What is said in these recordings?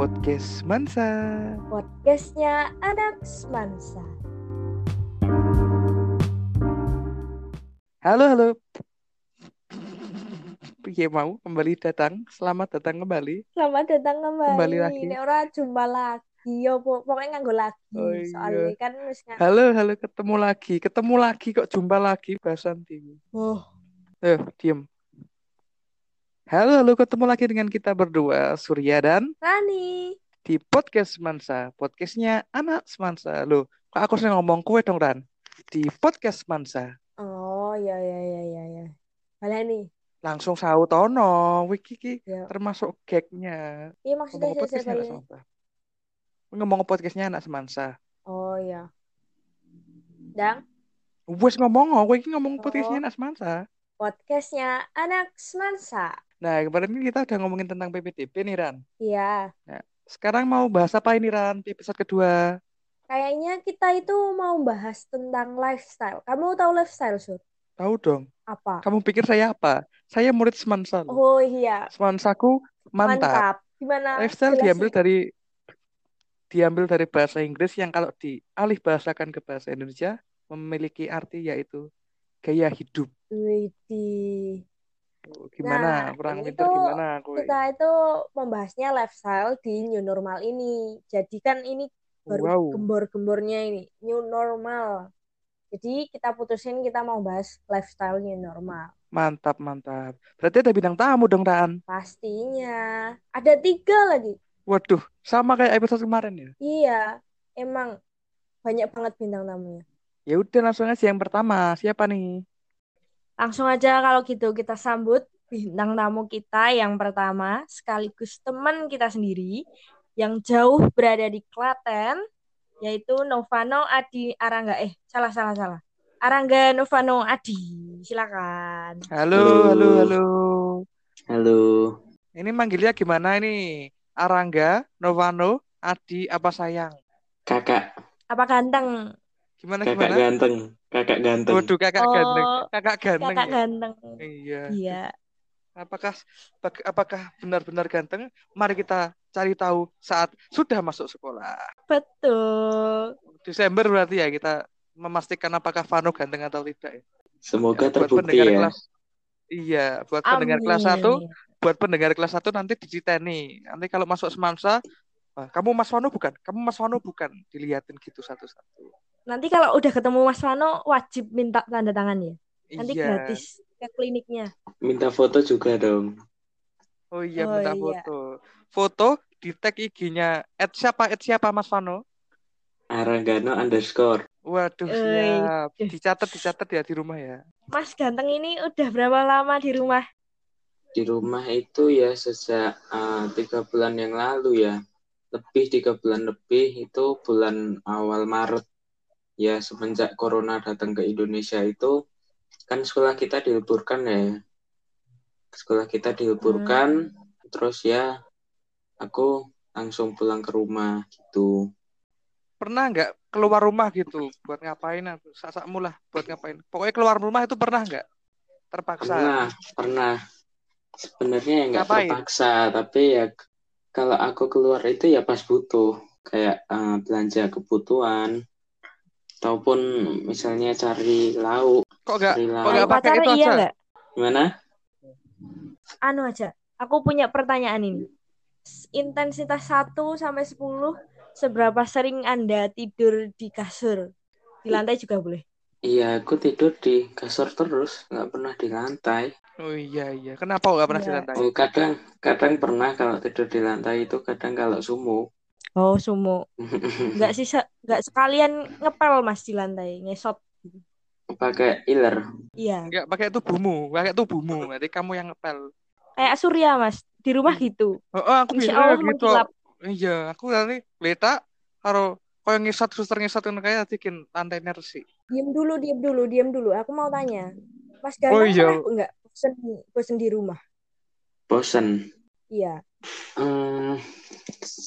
podcast Mansa. Podcastnya anak semansa. Halo, halo. Piye mau kembali datang? Selamat datang kembali. Selamat datang kembali. Kembali lagi. Ini orang jumpa lagi. Yo, po- pokoknya nganggo lagi. Oh, iya. Soalnya kan wis nggak. Halo, halo, ketemu lagi. Ketemu lagi kok jumpa lagi bahasan TV. Oh, Eh, diem. Halo, halo, ketemu lagi dengan kita berdua, Surya dan Rani. di podcast Mansa. Podcastnya anak Semansa. Loh, kok aku sering ngomong kue dong, Ran? Di podcast Mansa. Oh, ya ya ya ya ya. Malah nih. Langsung sautono, wiki ki Ya. termasuk gagnya. Iya maksudnya Ngomong podcastnya anak balik. Semansa. Ngomong podcastnya anak Semansa. Oh ya. Dang, Wes ngomong, kowe iki ngomong Oh. podcastnya anak Semansa. podcastnya anak semansa. Nah, kemarin ini kita udah ngomongin tentang PPDB nih, Ran. Iya. Sekarang mau bahas apa ini, Ran? Di episode kedua. Kayaknya kita itu mau bahas tentang lifestyle. Kamu tahu lifestyle, Sur? Tahu dong. Apa? Kamu pikir saya apa? Saya murid Semansa loh. Oh iya, Semansaku mantap. mantap. Gimana? Lifestyle Jelasin. diambil dari diambil dari bahasa Inggris yang kalau dialih bahasakan ke bahasa Indonesia memiliki arti yaitu gaya hidup. Widih. Gimana? Nah, pinter tuh gimana kowe? Kita itu membahasnya lifestyle di new normal ini. Jadi kan ini baru Wow. gembor-gembornya ini new normal. Jadi kita putusin kita mau bahas lifestyle new normal. Mantap, mantap. Berarti ada bintang tamu dong, Ran. Pastinya ada tiga lagi. Waduh, sama kayak episode kemarin ya. Iya, emang banyak banget bintang tamunya. Ya udah langsung aja yang pertama. Siapa nih? Langsung aja kalau gitu kita sambut bintang tamu kita yang pertama sekaligus teman kita sendiri yang jauh berada di Klaten yaitu Novano Adi Arangga eh salah salah salah Arangga Novano Adi silakan Halo, Halo. halo, halo. Ini manggilnya gimana ini? Arangga, Novano, Adi, apa sayang? kakak, apa ganteng Gimana kakak gimana? ganteng, kakak ganteng. Waduh, kakak Oh, ganteng. Kakak ganteng kakak ya? ganteng Iya. iya Apakah apakah benar-benar ganteng? Mari kita cari tahu saat sudah masuk sekolah. betul Desember berarti ya kita memastikan apakah Vano ganteng atau tidak ya. Semoga Ya, buat terbukti pendengar ya. kelas Iya, buat pendengar kelas 1, Amin. buat pendengar kelas 1 nanti diciteni. Nanti kalau masuk semansa, "Wah, kamu Mas Vano bukan? Kamu Mas Vano bukan? Dilihatin gitu satu-satu. Nanti kalau udah ketemu Mas Vano wajib minta tanda tangan ya nanti Iya. gratis ke kliniknya Minta foto juga dong. Oh iya, Oh minta iya. foto. Foto di tag IG-nya at siapa? At siapa Mas Vano? Aranggano underscore. Waduh, Eh, siap. ih. Dicatat, dicatat ya di rumah ya. Mas ganteng ini udah berapa lama di rumah Di rumah itu ya sejak eh, tiga bulan yang lalu ya. Lebih tiga bulan lebih itu bulan awal Maret. Ya semenjak corona datang ke Indonesia itu kan sekolah kita diliburkan ya. Sekolah kita diliburkan, terus ya aku langsung pulang ke rumah gitu. Pernah nggak keluar rumah gitu buat ngapain? atau Sak-sakmu lah buat ngapain? Pokoknya keluar rumah itu pernah nggak? Terpaksa. Pernah, pernah. Sebenarnya ya nggak terpaksa, tapi ya kalau aku keluar itu ya pas butuh, kayak eh, belanja kebutuhan, ataupun misalnya cari lauk, Kok nggak? cari Kok lauk. nggak Cari pakai pacar itu iya aja? nggak Gimana? anu aja aku punya pertanyaan ini intensitas 1 sampai 10 seberapa sering anda tidur di kasur di lantai juga boleh Iya, aku tidur di kasur terus, nggak pernah di lantai. Oh iya iya. Kenapa nggak pernah di Iya. lantai? Oh, kadang, kadang pernah kalau tidur di lantai itu, kadang kalau sumuk. Oh sumo nggak sih se- nggak sekalian ngepel mas di lantai ngesot Pakai iler. iya Nggak pakai tubuhmu, pakai tubuhmu. Nanti kamu yang ngepel. kayak surya mas di rumah gitu Oh, oh, aku Insya bisa Allah gitu. mengkilap Iya, aku nanti letak karo koyo ngisat suster ngisat ngono kae bikin lantainya resik. diem dulu diem dulu diem dulu aku mau tanya mas Oh, ganteng iya. pernah nggak bosen bosen di rumah Bosen. iya Hmm,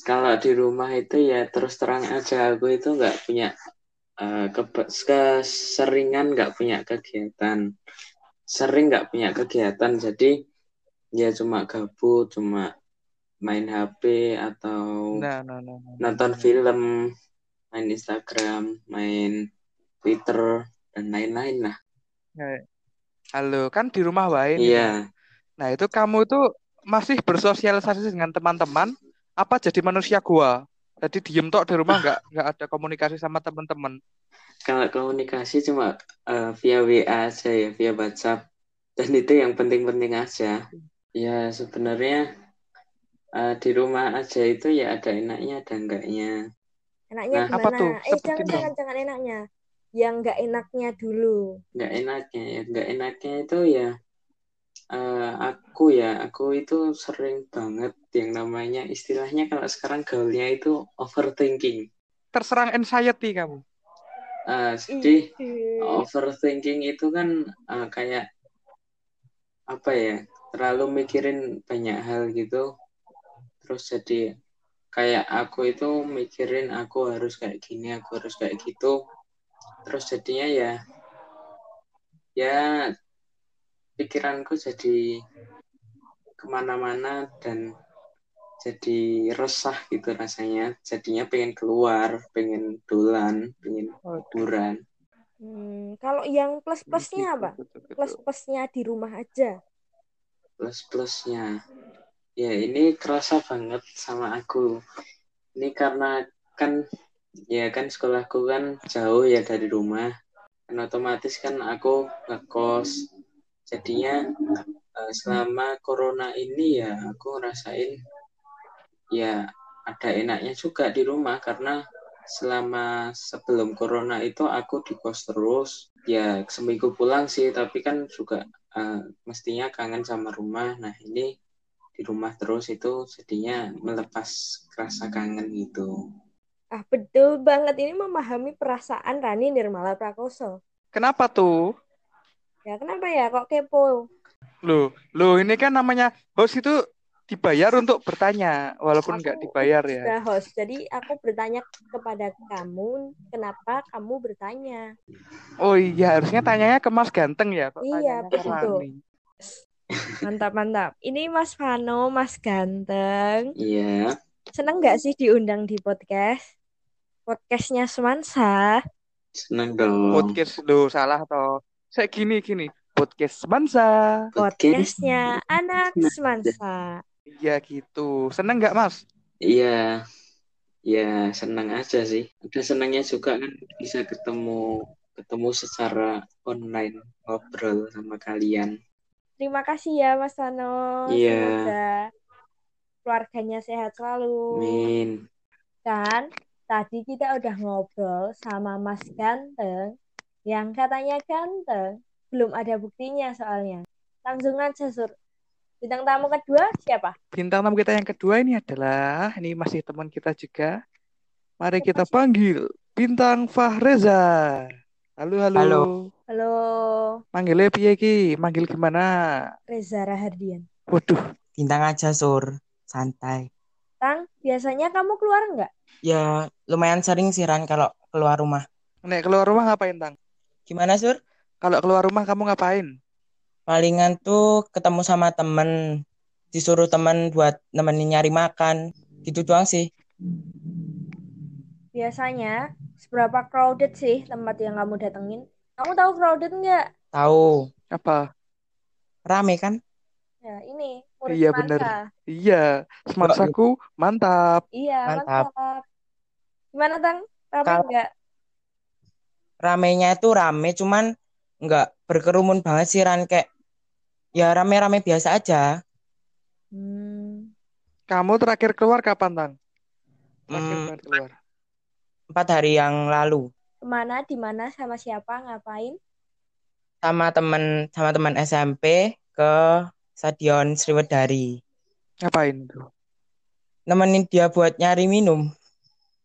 kalau di rumah itu ya terus terang aja aku itu nggak punya eh, kebe- keseringan nggak punya kegiatan sering nggak punya kegiatan jadi ya cuma gabut cuma main HP atau Nah, nah, nah, nah, nonton nah. film, main Instagram, main Twitter dan lain-lain lah. Halo, kan di rumah wae. Iya, Nah, itu kamu itu masih bersosialisasi dengan teman-teman apa jadi manusia gua? Jadi diem tok di rumah nggak nggak ada komunikasi sama teman-teman. kalau komunikasi cuma eh, via WA aja ya, via WhatsApp. Dan itu yang penting-penting aja. Ya sebenarnya eh, di rumah aja itu ya ada enaknya, ada enggaknya. Enaknya Nah, gimana? apa tuh? Eh jangan dong. jangan jangan enaknya. Yang nggak enaknya dulu. Nggak enaknya ya, nggak enaknya itu ya eh, aku ya, aku itu sering banget yang namanya istilahnya kalau sekarang gaulnya itu overthinking. Terserang anxiety kamu. Eh, jadi Ih, overthinking itu kan eh, kayak apa ya terlalu mikirin banyak hal gitu terus jadi kayak aku itu mikirin aku harus kayak gini aku harus kayak gitu terus jadinya ya ya pikiranku jadi ke mana-mana dan jadi resah gitu rasanya jadinya pengen keluar pengen dolan pengen liburan Hmm, kalau yang plus-plusnya Gitu, apa? gitu. Plus-plusnya di rumah aja. plus plusnya ya ini kerasa banget sama aku ini karena kan ya kan sekolahku kan jauh ya dari rumah dan otomatis kan aku ngekos jadinya eh, selama corona ini ya aku ngerasain ya ada enaknya juga di rumah karena selama sebelum corona itu aku di kos terus ya seminggu pulang sih tapi kan juga eh, mestinya kangen sama rumah nah ini di rumah terus itu jadinya melepas rasa kangen gitu Ah, betul banget. Ini memahami perasaan Rani Nirmala Prakoso. Kenapa tuh? Ya, kenapa ya kok kepo? Loh, loh ini kan namanya host itu dibayar untuk bertanya walaupun nggak dibayar ya. Sudah host. Jadi aku bertanya kepada kamu, kenapa kamu bertanya? Oh iya, harusnya tanyanya ke Mas Ganteng ya, kok Iya, betul. Rani. Mantap, mantap. Ini Mas Vano, Mas Ganteng. iya Seneng nggak sih diundang di podcast? Podcastnya Semansa. seneng dong Podcast lo salah toh. Saya gini gini, podcast Semansa. Podcastnya Anak Semansa. Iya gitu. Seneng nggak Mas? Iya, ya senang aja sih. Ada senangnya juga kan bisa ketemu ketemu secara online ngobrol sama kalian. Terima kasih ya Mas Vano. Iya. Semoga keluarganya sehat selalu. Amin. Kan tadi kita udah ngobrol sama Mas Ganteng yang katanya ganteng, belum ada buktinya soalnya. Langsung aja Sur. Bintang tamu kedua siapa? Bintang tamu kita yang kedua ini adalah ini masih teman kita juga. Mari kita panggil Bintang Fahreza. Halo, halo. Halo. Halo, Manggilnya piye ki? Manggil gimana? Reza Rahardian. Waduh, Bintang aja, Sur. Santai. Tang, biasanya kamu keluar nggak? Ya, lumayan sering sih, Ran, kalau keluar rumah. nek keluar rumah ngapain, Tang? Gimana, Sur? Kalau keluar rumah kamu ngapain? Palingan tuh ketemu sama temen. Disuruh temen buat nemenin nyari makan. Gitu doang sih. Biasanya seberapa crowded sih tempat yang kamu datengin? Kamu tahu crowded nggak? Tahu. Apa? Rame kan? Ya, ini murid Iya, bener. Iya, semansaku mantap. Iya, Mantap. mantap. Gimana, Tang? Rame Kalau- nggak? Ramenya itu rame, cuman nggak berkerumun banget sih, Ran. Kayak ya rame-rame biasa aja. Hmm, Kamu terakhir keluar kapan, Tang? Terakhir Hmm, keluar. empat hari yang lalu. ke mana, di mana, sama siapa, ngapain? Sama temen, sama teman SMP ke Stadion Sriwedari. Ngapain tuh? nemenin dia buat nyari minum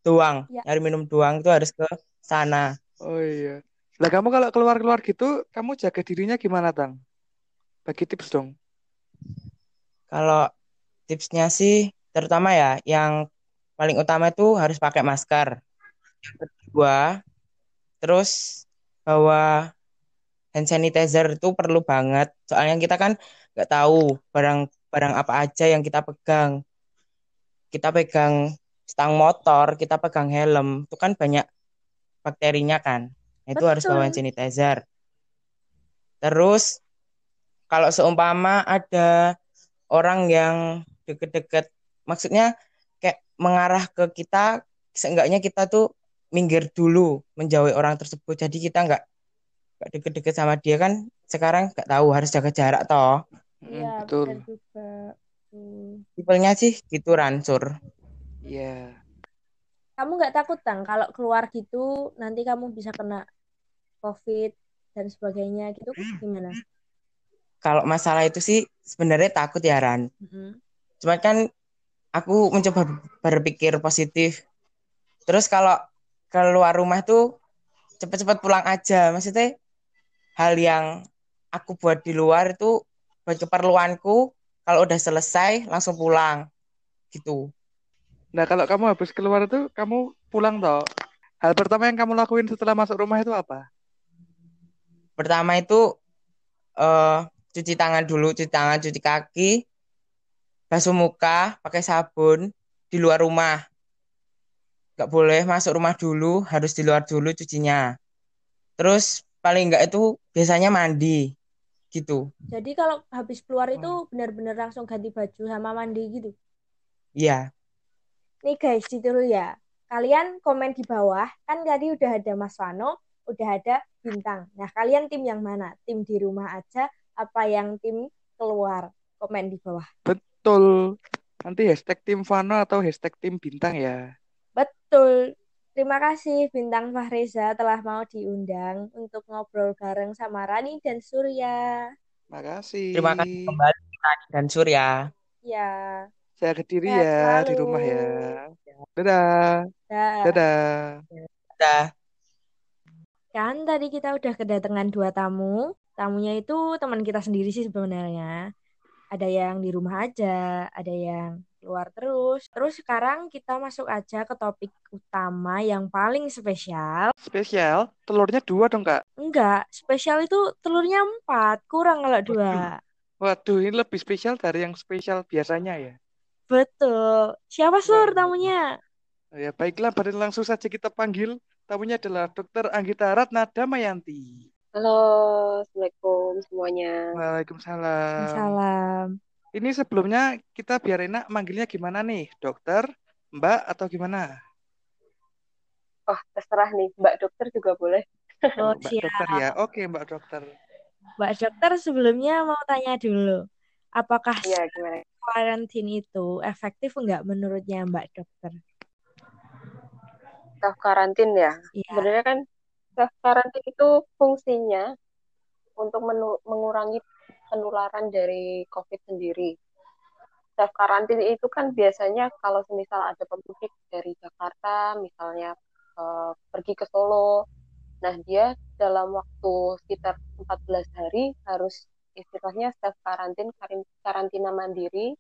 doang Ya. nyari minum doang tuh harus ke sana Oh iya. Lah kamu kalau keluar-keluar gitu, kamu jaga dirinya gimana, Tang? Bagi tips dong. kalau tipsnya sih terutama ya yang paling utama itu harus pakai masker kedua terus bawa hand sanitizer itu perlu banget soalnya kita kan nggak tahu barang barang apa aja yang kita pegang kita pegang stang motor, kita pegang helm, itu kan banyak bakterinya kan. Itu harus Betul. bawa sanitizer. Terus kalau seumpama ada orang yang deket-deket, maksudnya kayak mengarah ke kita, seenggaknya kita tuh minggir dulu menjauhi orang tersebut. Jadi kita nggak nggak deket-deket sama dia kan. Sekarang nggak tahu harus jaga jarak toh. Mm, Iya, betul. juga. Hmm. Tipenya sih gitu ransur. Iya. Kamu nggak takut, Tang, kalau keluar gitu nanti kamu bisa kena COVID dan sebagainya gitu gimana? Kalau masalah itu sih sebenarnya takut ya Ran. Mm-mm. Cuman kan aku mencoba berpikir positif. Terus kalau keluar rumah tuh cepet-cepet pulang aja. Maksudnya hal yang aku buat di luar itu buat keperluanku. Kalau udah selesai langsung pulang gitu. Nah, kalau kamu habis keluar itu kamu pulang toh. Hal pertama yang kamu lakuin setelah masuk rumah itu apa? Pertama itu eh cuci tangan dulu, cuci tangan, cuci kaki, basuh muka, pakai sabun di luar rumah. Gak boleh masuk rumah dulu, harus di luar dulu cucinya. Terus paling enggak itu biasanya mandi gitu. Jadi kalau habis keluar itu Hmm. benar-benar langsung ganti baju sama mandi gitu. Iya, Nih guys, ditiru ya. Kalian komen di bawah, kan tadi udah ada Mas Vano, udah ada Bintang. Nah, kalian tim yang mana? Tim di rumah aja, apa yang tim keluar? Komen di bawah. Betul. Nanti hashtag tim Vano atau hashtag tim Bintang ya. Betul. Terima kasih Bintang Fahreza telah mau diundang untuk ngobrol bareng sama Rani dan Surya. Makasih. terima kasih kembali Rani dan Surya. Ya, Saya kediri sehat ya di selalu. rumah ya. Dadah. Dah. Dadah. Dah. Kan tadi kita udah kedatangan dua tamu. Tamunya itu teman kita sendiri sih sebenarnya. Ada yang di rumah aja, ada yang keluar terus. Terus sekarang kita masuk aja ke topik utama yang paling spesial. Spesial, telurnya dua dong, Kak. Enggak, spesial itu telurnya empat, kurang kalau dua. Waduh, ini lebih spesial dari yang spesial biasanya ya. Betul. Siapa sur Wah. tamunya? Ya, baiklah, pada langsung saja kita panggil. Tamunya adalah Dr. Anggita Ratna Damayanti. Halo, Assalamualaikum semuanya. Waalaikumsalam. Salam. Ini sebelumnya kita biar enak manggilnya gimana nih? Dokter, Mbak, atau gimana? Wah, terserah nih, Mbak Dokter juga boleh. Oh, Mbak siap. Dokter ya. Oke, Mbak Dokter. Mbak Dokter sebelumnya mau tanya dulu. Apakah Iya, gimana? Karantin itu efektif enggak menurutnya Mbak Dokter? Self karantin ya. Iya. Sebenarnya kan self karantin itu fungsinya untuk mengurangi penularan dari COVID sendiri. Self karantin itu kan biasanya kalau semisal ada pemudik dari Jakarta, misalnya eh, pergi ke Solo, nah dia dalam waktu sekitar 14 hari harus istilahnya self karantin karantina mandiri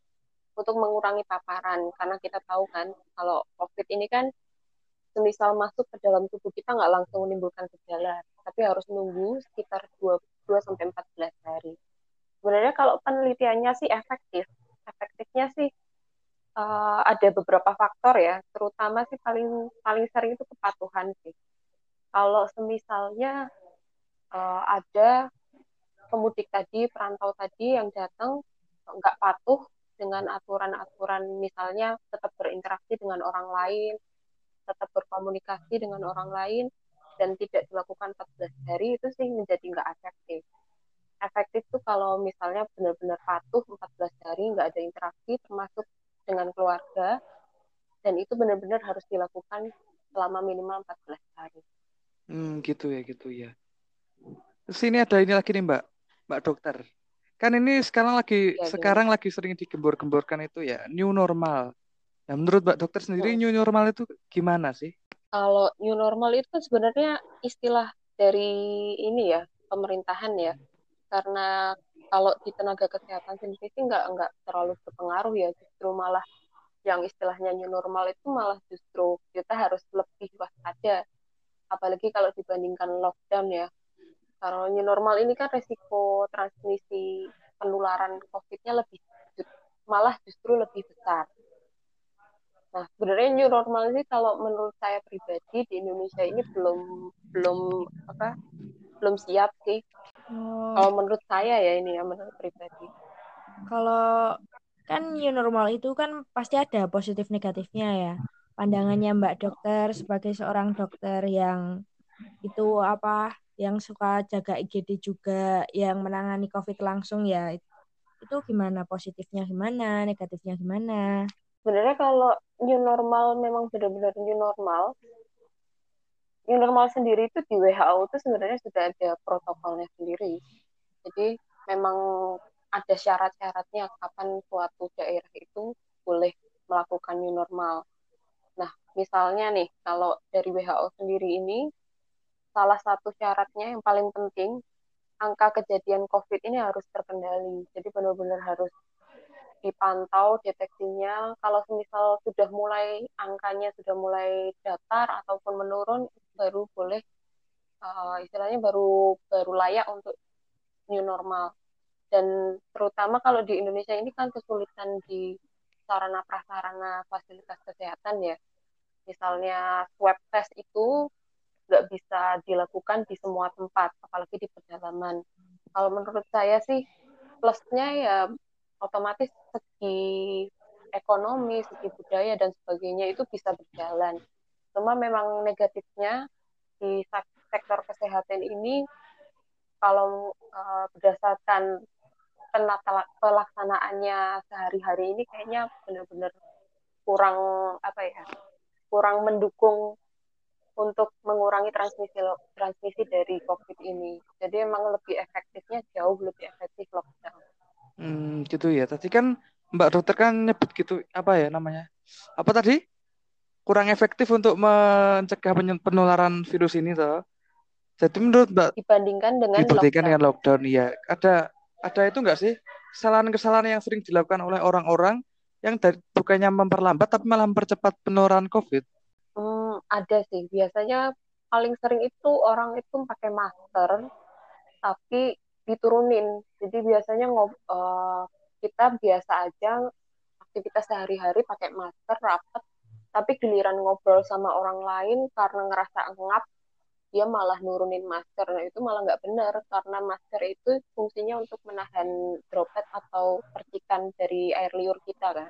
untuk mengurangi paparan karena kita tahu kan kalau COVID ini kan semisal masuk ke dalam tubuh kita nggak langsung menimbulkan gejala, tapi harus nunggu sekitar 2, 2 sampai 14 hari. Sebenarnya kalau penelitiannya sih efektif. Efektifnya sih eh, ada beberapa faktor ya, terutama sih paling paling sering itu kepatuhan sih. Kalau semisalnya eh, ada pemudik tadi, perantau tadi yang datang nggak patuh dengan aturan-aturan misalnya tetap berinteraksi dengan orang lain, tetap berkomunikasi dengan orang lain, dan tidak dilakukan 14 hari itu sih menjadi nggak efektif. Efektif tuh kalau misalnya benar-benar patuh 14 hari nggak ada interaksi termasuk dengan keluarga dan itu benar-benar harus dilakukan selama minimal 14 hari. Hmm, gitu ya, gitu ya. Terus ini ada ini lagi nih, Mbak. Mbak Dokter. Kan ini sekarang lagi Iya, sekarang lagi sering digembor-gemborkan itu ya, new normal. Nah, menurut Mbak Dokter sendiri Hmm. new normal itu gimana sih? Kalau new normal itu kan sebenarnya istilah dari ini ya pemerintahan ya karena kalau di tenaga kesehatan sendiri sih nggak nggak terlalu berpengaruh ya justru malah yang istilahnya new normal itu malah justru kita harus lebih waspada apalagi kalau dibandingkan lockdown ya kalau new normal ini kan resiko transmisi penularan COVID-nya lebih malah justru lebih besar Nah, sebenarnya new normal sih kalau menurut saya pribadi di Indonesia ini belum belum apa belum siap sih. Oh, Kalau menurut saya ya ini ya menurut pribadi. kalau kan new normal itu kan pasti ada positif negatifnya ya. Pandangannya Mbak Dokter sebagai seorang dokter yang itu apa yang suka jaga IGD juga yang menangani COVID langsung ya. Itu gimana positifnya gimana, negatifnya gimana? Sebenarnya kalau new normal memang benar-benar new normal, new normal sendiri itu di WHO itu sebenarnya sudah ada protokolnya sendiri. Jadi memang ada syarat-syaratnya kapan suatu daerah itu boleh melakukan new normal. Nah, misalnya nih, kalau dari WHO sendiri ini, salah satu syaratnya yang paling penting, angka kejadian COVID ini harus terkendali. Jadi benar-benar harus dipantau deteksinya. Kalau misal sudah mulai angkanya sudah mulai datar ataupun menurun, baru boleh uh, istilahnya baru baru layak untuk new normal. Dan terutama kalau di Indonesia ini kan kesulitan di sarana prasarana fasilitas kesehatan ya. Misalnya swab test itu nggak bisa dilakukan di semua tempat, apalagi di pedalaman. Kalau menurut saya sih plusnya ya otomatis segi ekonomi, segi budaya dan sebagainya itu bisa berjalan. Cuma memang negatifnya di sektor kesehatan ini kalau uh, berdasarkan pelaksanaannya sehari-hari ini kayaknya benar-benar kurang apa ya kurang mendukung untuk mengurangi transmisi transmisi dari COVID ini. Jadi emang lebih efektifnya jauh lebih efektif lockdown. Hmm, gitu ya. Tadi kan Mbak dokter kan nyebut gitu apa ya namanya? Apa tadi? Kurang efektif untuk mencegah penularan virus ini toh. Jadi menurut Mbak dibandingkan dengan dibandingkan lockdown. dengan lockdown ya. Ada ada itu enggak sih kesalahan-kesalahan yang sering dilakukan oleh orang-orang yang dari, bukannya memperlambat tapi malah mempercepat penularan COVID? Ada sih. Biasanya paling sering itu orang itu pakai masker, tapi diturunin. Jadi biasanya ngob, uh, kita biasa aja aktivitas sehari-hari pakai masker rapat, tapi giliran ngobrol sama orang lain karena ngerasa ngap dia malah nurunin masker. Nah, itu malah nggak benar karena masker itu fungsinya untuk menahan droplet atau percikan dari air liur kita kan.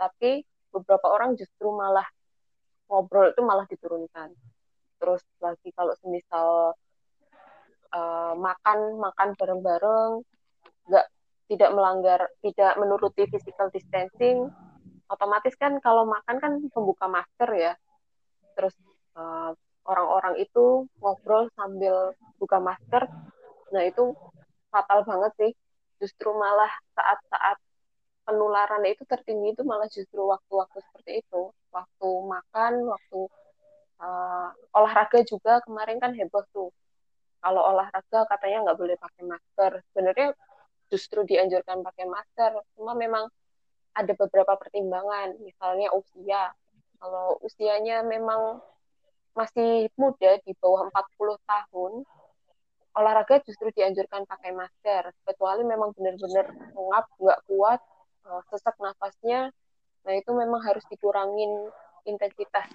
Tapi beberapa orang justru malah ngobrol itu malah diturunkan. Terus lagi kalau semisal uh, makan makan bareng-bareng nggak tidak melanggar tidak menuruti physical distancing otomatis kan kalau makan kan membuka masker ya. Terus uh, orang-orang itu ngobrol sambil buka masker. Nah itu fatal banget sih. Justru malah saat-saat penularan itu tertinggi itu malah justru waktu-waktu seperti itu. Waktu makan waktu uh, olahraga juga kemarin kan heboh tuh. Kalau olahraga katanya nggak boleh pakai masker. Sebenarnya justru dianjurkan pakai masker. Cuma memang ada beberapa pertimbangan. Misalnya usia. Kalau usianya memang masih muda di bawah 40 tahun, olahraga justru dianjurkan pakai masker. Kecuali memang benar-benar mengap, nggak kuat, uh, sesak nafasnya, nah itu memang harus dikurangin intensitas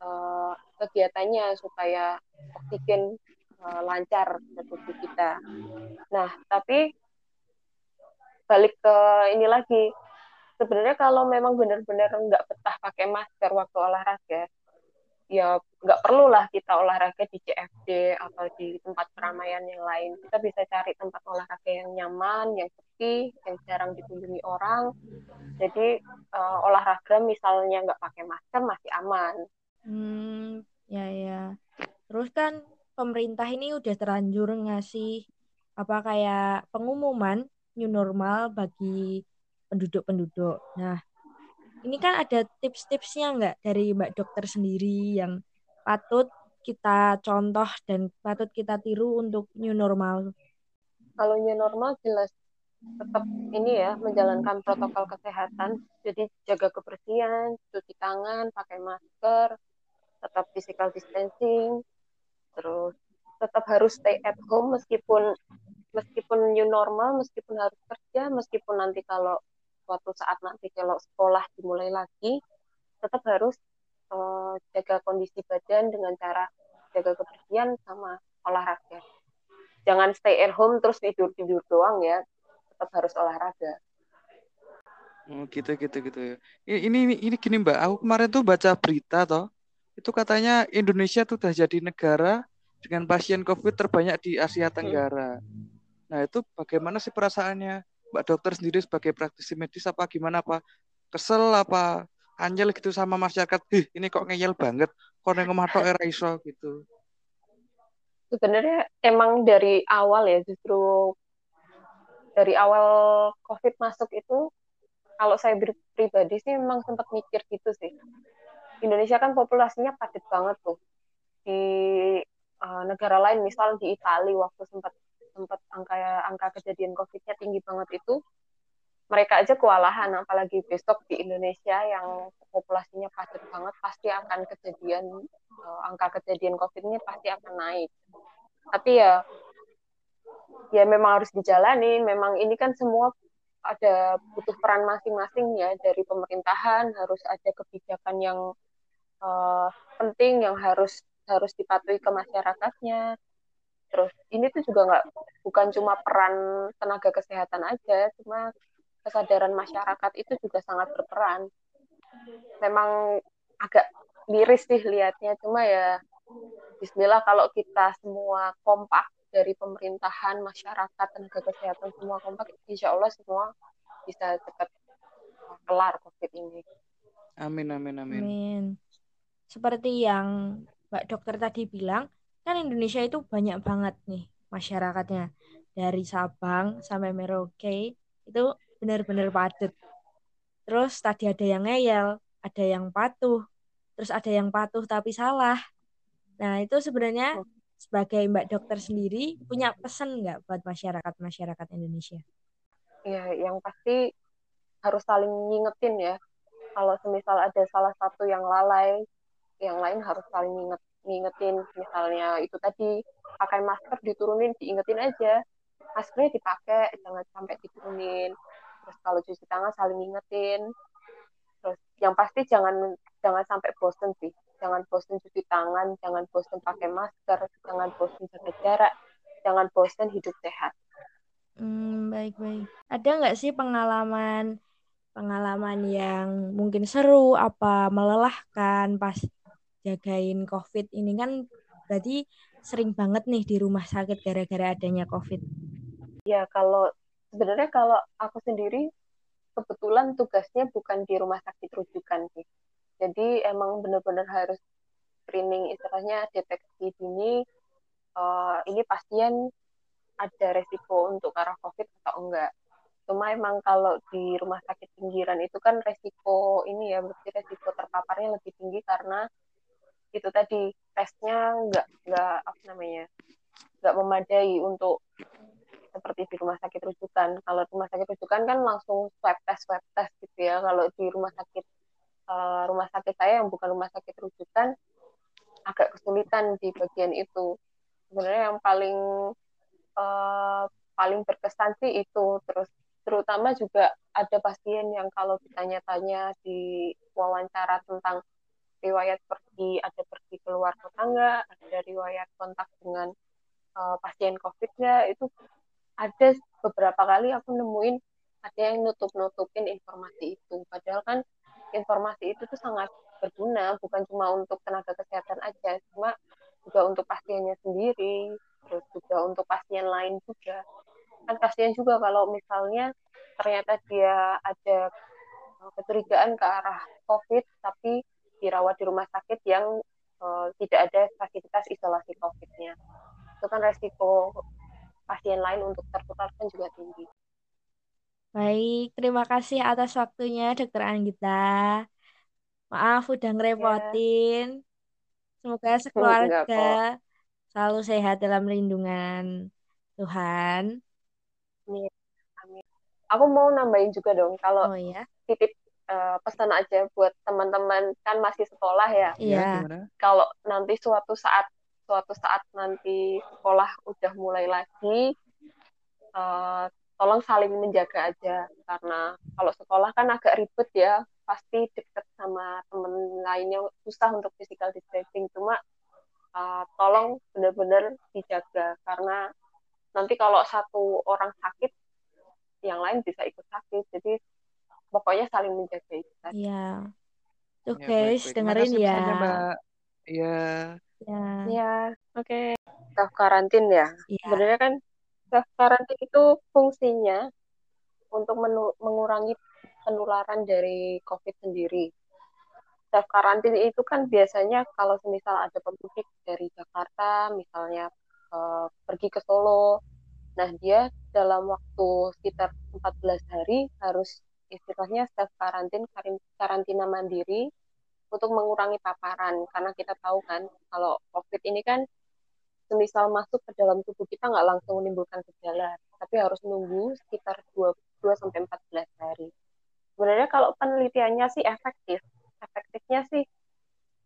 uh, kegiatannya supaya oksigen uh, lancar ke tubuh kita. Nah, tapi balik ke ini lagi, sebenarnya kalau memang benar-benar nggak betah pakai masker waktu olahraga, ya nggak perlu lah kita olahraga di CFD atau di tempat keramaian yang lain. Kita bisa cari tempat olahraga yang nyaman, yang sepi, yang jarang dikunjungi orang. Jadi uh, olahraga misalnya nggak pakai masker masih aman. Hmm, ya ya. Terus kan pemerintah ini udah terlanjur ngasih apa kayak pengumuman new normal bagi penduduk-penduduk. Nah, ini kan ada tips-tipsnya nggak dari Mbak Dokter sendiri yang patut kita contoh dan patut kita tiru untuk new normal? Kalau new normal jelas tetap ini ya menjalankan protokol kesehatan. Jadi jaga kebersihan, cuci tangan, pakai masker, tetap physical distancing, terus tetap harus stay at home meskipun meskipun new normal, meskipun harus kerja, meskipun nanti kalau suatu saat nanti kalau sekolah dimulai lagi tetap harus uh, jaga kondisi badan dengan cara jaga kebersihan sama olahraga. Jangan stay at home terus tidur tidur doang ya, tetap harus olahraga. Oh, gitu gitu gitu ya. Ini ini ini gini Mbak, aku kemarin tuh baca berita toh. Itu katanya Indonesia tuh udah jadi negara dengan pasien COVID terbanyak di Asia Tenggara. Nah, itu bagaimana sih perasaannya Mbak dokter sendiri sebagai praktisi medis apa gimana apa? Kesel apa anjel gitu sama masyarakat? Ih, ini kok ngeyel banget. Kok neng omah era iso gitu. Sebenarnya emang dari awal ya justru dari awal COVID masuk itu kalau saya pribadi sih memang sempat mikir gitu sih. Indonesia kan populasinya padat banget tuh. Di uh, negara lain, misal di Italia waktu sempat sempat angka angka kejadian COVID-nya tinggi banget itu, mereka aja kewalahan, apalagi besok di Indonesia yang populasinya padat banget, pasti akan kejadian uh, angka kejadian COVID-nya pasti akan naik. Tapi ya ya memang harus dijalani. Memang ini kan semua ada butuh peran masing-masing ya dari pemerintahan harus ada kebijakan yang uh, penting yang harus harus dipatuhi ke masyarakatnya terus ini tuh juga nggak bukan cuma peran tenaga kesehatan aja cuma kesadaran masyarakat itu juga sangat berperan memang agak miris sih lihatnya cuma ya Bismillah kalau kita semua kompak dari pemerintahan, masyarakat, tenaga kesehatan semua kompak, insya Allah semua bisa cepat kelar COVID ini. Amin, amin, amin. Amin. Seperti yang Mbak Dokter tadi bilang, kan Indonesia itu banyak banget nih masyarakatnya. Dari Sabang sampai Merauke itu benar-benar padat. Terus tadi ada yang ngeyel, ada yang patuh, terus ada yang patuh tapi salah. Nah, itu sebenarnya oh sebagai Mbak Dokter sendiri punya pesan nggak buat masyarakat-masyarakat Indonesia? Ya, yang pasti harus saling ngingetin ya. Kalau semisal ada salah satu yang lalai, yang lain harus saling nginget, ngingetin. Misalnya itu tadi pakai masker diturunin, diingetin aja. Maskernya dipakai, jangan sampai diturunin. Terus kalau cuci tangan saling ngingetin. Terus yang pasti jangan jangan sampai bosen sih jangan bosan cuci tangan, jangan bosan pakai masker, jangan bosan jaga jarak, jangan bosan hidup sehat. Hmm, baik baik. Ada nggak sih pengalaman pengalaman yang mungkin seru apa melelahkan pas jagain COVID ini kan berarti sering banget nih di rumah sakit gara-gara adanya COVID. Ya kalau sebenarnya kalau aku sendiri kebetulan tugasnya bukan di rumah sakit rujukan sih jadi emang benar-benar harus screening istilahnya deteksi dini uh, ini pasien ada resiko untuk arah COVID atau enggak. Cuma emang kalau di rumah sakit pinggiran itu kan resiko ini ya, berarti resiko terpaparnya lebih tinggi karena itu tadi tesnya enggak enggak apa namanya enggak memadai untuk seperti di rumah sakit rujukan. Kalau rumah sakit rujukan kan langsung swab test swab test gitu ya. Kalau di rumah sakit uh, rumah sakit saya yang bukan rumah sakit rujukan agak kesulitan di bagian itu. Sebenarnya yang paling uh, paling berkesan sih itu terus terutama juga ada pasien yang kalau ditanya-tanya di wawancara tentang riwayat pergi ada pergi keluar tetangga ada riwayat kontak dengan uh, pasien COVID nya itu ada beberapa kali aku nemuin ada yang nutup-nutupin informasi itu. Padahal kan informasi itu tuh sangat berguna bukan cuma untuk tenaga kesehatan aja cuma juga untuk pasiennya sendiri terus juga untuk pasien lain juga. Kan pasien juga kalau misalnya ternyata dia ada eh, kecurigaan ke arah COVID tapi dirawat di rumah sakit yang uh, tidak ada fasilitas isolasi COVID-nya itu kan resiko pasien lain untuk tertular kan juga tinggi. Baik, terima kasih atas waktunya Dokter Anggita. Maaf udah ngerepotin. Semoga sekeluarga selalu sehat dalam lindungan Tuhan. Amin. Amin. Aku mau nambahin juga dong kalau oh, ya? titip uh, pesan aja buat teman-teman kan masih sekolah ya. Iya. Ya, kalau nanti suatu saat suatu saat nanti sekolah udah mulai lagi uh, tolong saling menjaga aja. Karena kalau sekolah kan agak ribet ya pasti deket sama temen lainnya susah untuk physical distancing. Cuma uh, tolong benar-benar dijaga. Karena nanti kalau satu orang sakit yang lain bisa ikut sakit. Jadi pokoknya saling menjaga itu tadi. Iya. Tuh Ya, guys, baik-baik. dengerin Makasih ya. Iya. Ya. Ya, oke. Self karantin ya. Iya. Sebenarnya kan self karantin itu fungsinya untuk mengurangi penularan dari COVID sendiri. Self karantin itu kan biasanya kalau semisal ada pemudik dari Jakarta, misalnya eh, pergi ke Solo, nah dia dalam waktu sekitar 14 hari harus istilahnya self karantin karantina mandiri untuk mengurangi paparan karena kita tahu kan kalau COVID ini kan semisal masuk ke dalam tubuh kita nggak langsung menimbulkan gejala, tapi harus nunggu sekitar 2, 2 sampai 14 hari. Sebenarnya kalau penelitiannya sih efektif. Efektifnya sih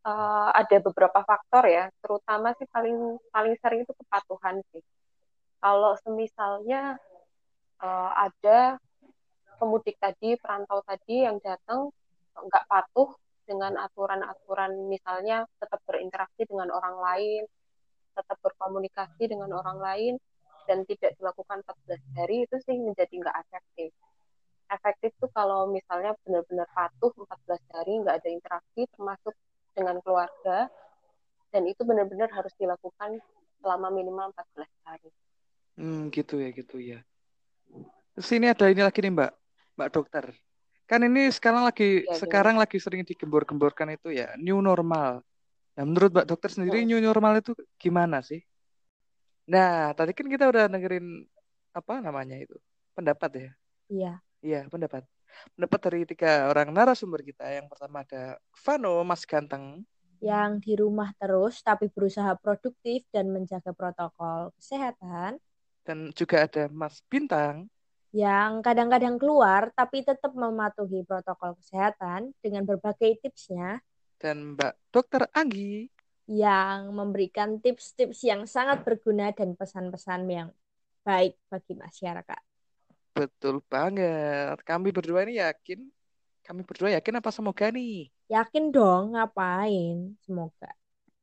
uh, ada beberapa faktor ya, terutama sih paling paling sering itu kepatuhan sih. Kalau semisalnya uh, ada pemudik tadi, perantau tadi yang datang nggak patuh dengan aturan-aturan misalnya tetap berinteraksi dengan orang lain, tetap berkomunikasi dengan orang lain, dan tidak dilakukan 14 hari itu sih menjadi nggak efektif. Efektif tuh kalau misalnya benar-benar patuh 14 hari nggak ada interaksi termasuk dengan keluarga dan itu benar-benar harus dilakukan selama minimal 14 hari. Hmm, gitu ya, gitu ya. Terus ini ada ini lagi nih, Mbak. Mbak dokter. Kan ini sekarang lagi Ya, sekarang lagi sering digembor-gemborkan itu ya, new normal. Nah, menurut Mbak dokter sendiri new normal itu gimana sih? Nah, tadi kan kita udah dengerin apa namanya itu? Pendapat ya. Iya. Iya, pendapat. Pendapat dari tiga orang narasumber kita. Yang pertama ada Vano, Mas Ganteng. Yang di rumah terus tapi berusaha produktif dan menjaga protokol kesehatan. Dan juga ada Mas Bintang. Yang kadang-kadang keluar tapi tetap mematuhi protokol kesehatan dengan berbagai tipsnya. Dan Mbak Dokter Anggi. Yang memberikan tips-tips yang sangat berguna dan pesan-pesan yang baik bagi masyarakat. Betul banget. Kami berdua ini yakin. Kami berdua yakin apa semoga nih? Yakin dong, ngapain? Semoga.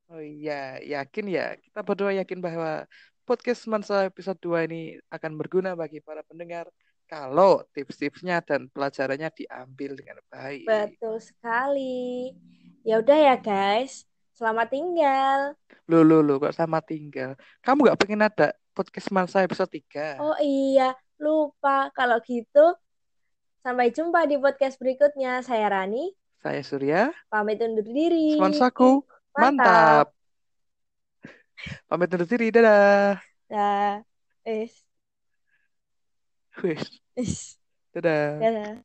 Oh iya, yakin ya. Kita berdua yakin bahwa podcast Mansa episode 2 ini akan berguna bagi para pendengar kalau tips-tipsnya dan pelajarannya diambil dengan baik. Betul sekali. Ya udah ya guys, selamat tinggal. Loh, loh, loh, kok sama tinggal? Kamu nggak pengen ada podcast Mansa episode 3? Oh iya, lupa. Kalau gitu, sampai jumpa di podcast berikutnya. Saya Rani, Saya Surya, pamit undur diri. Sponsaku, mantap. Pamit undur diri, dadah. Dah. Eh, Wis, eh, dadah. dadah.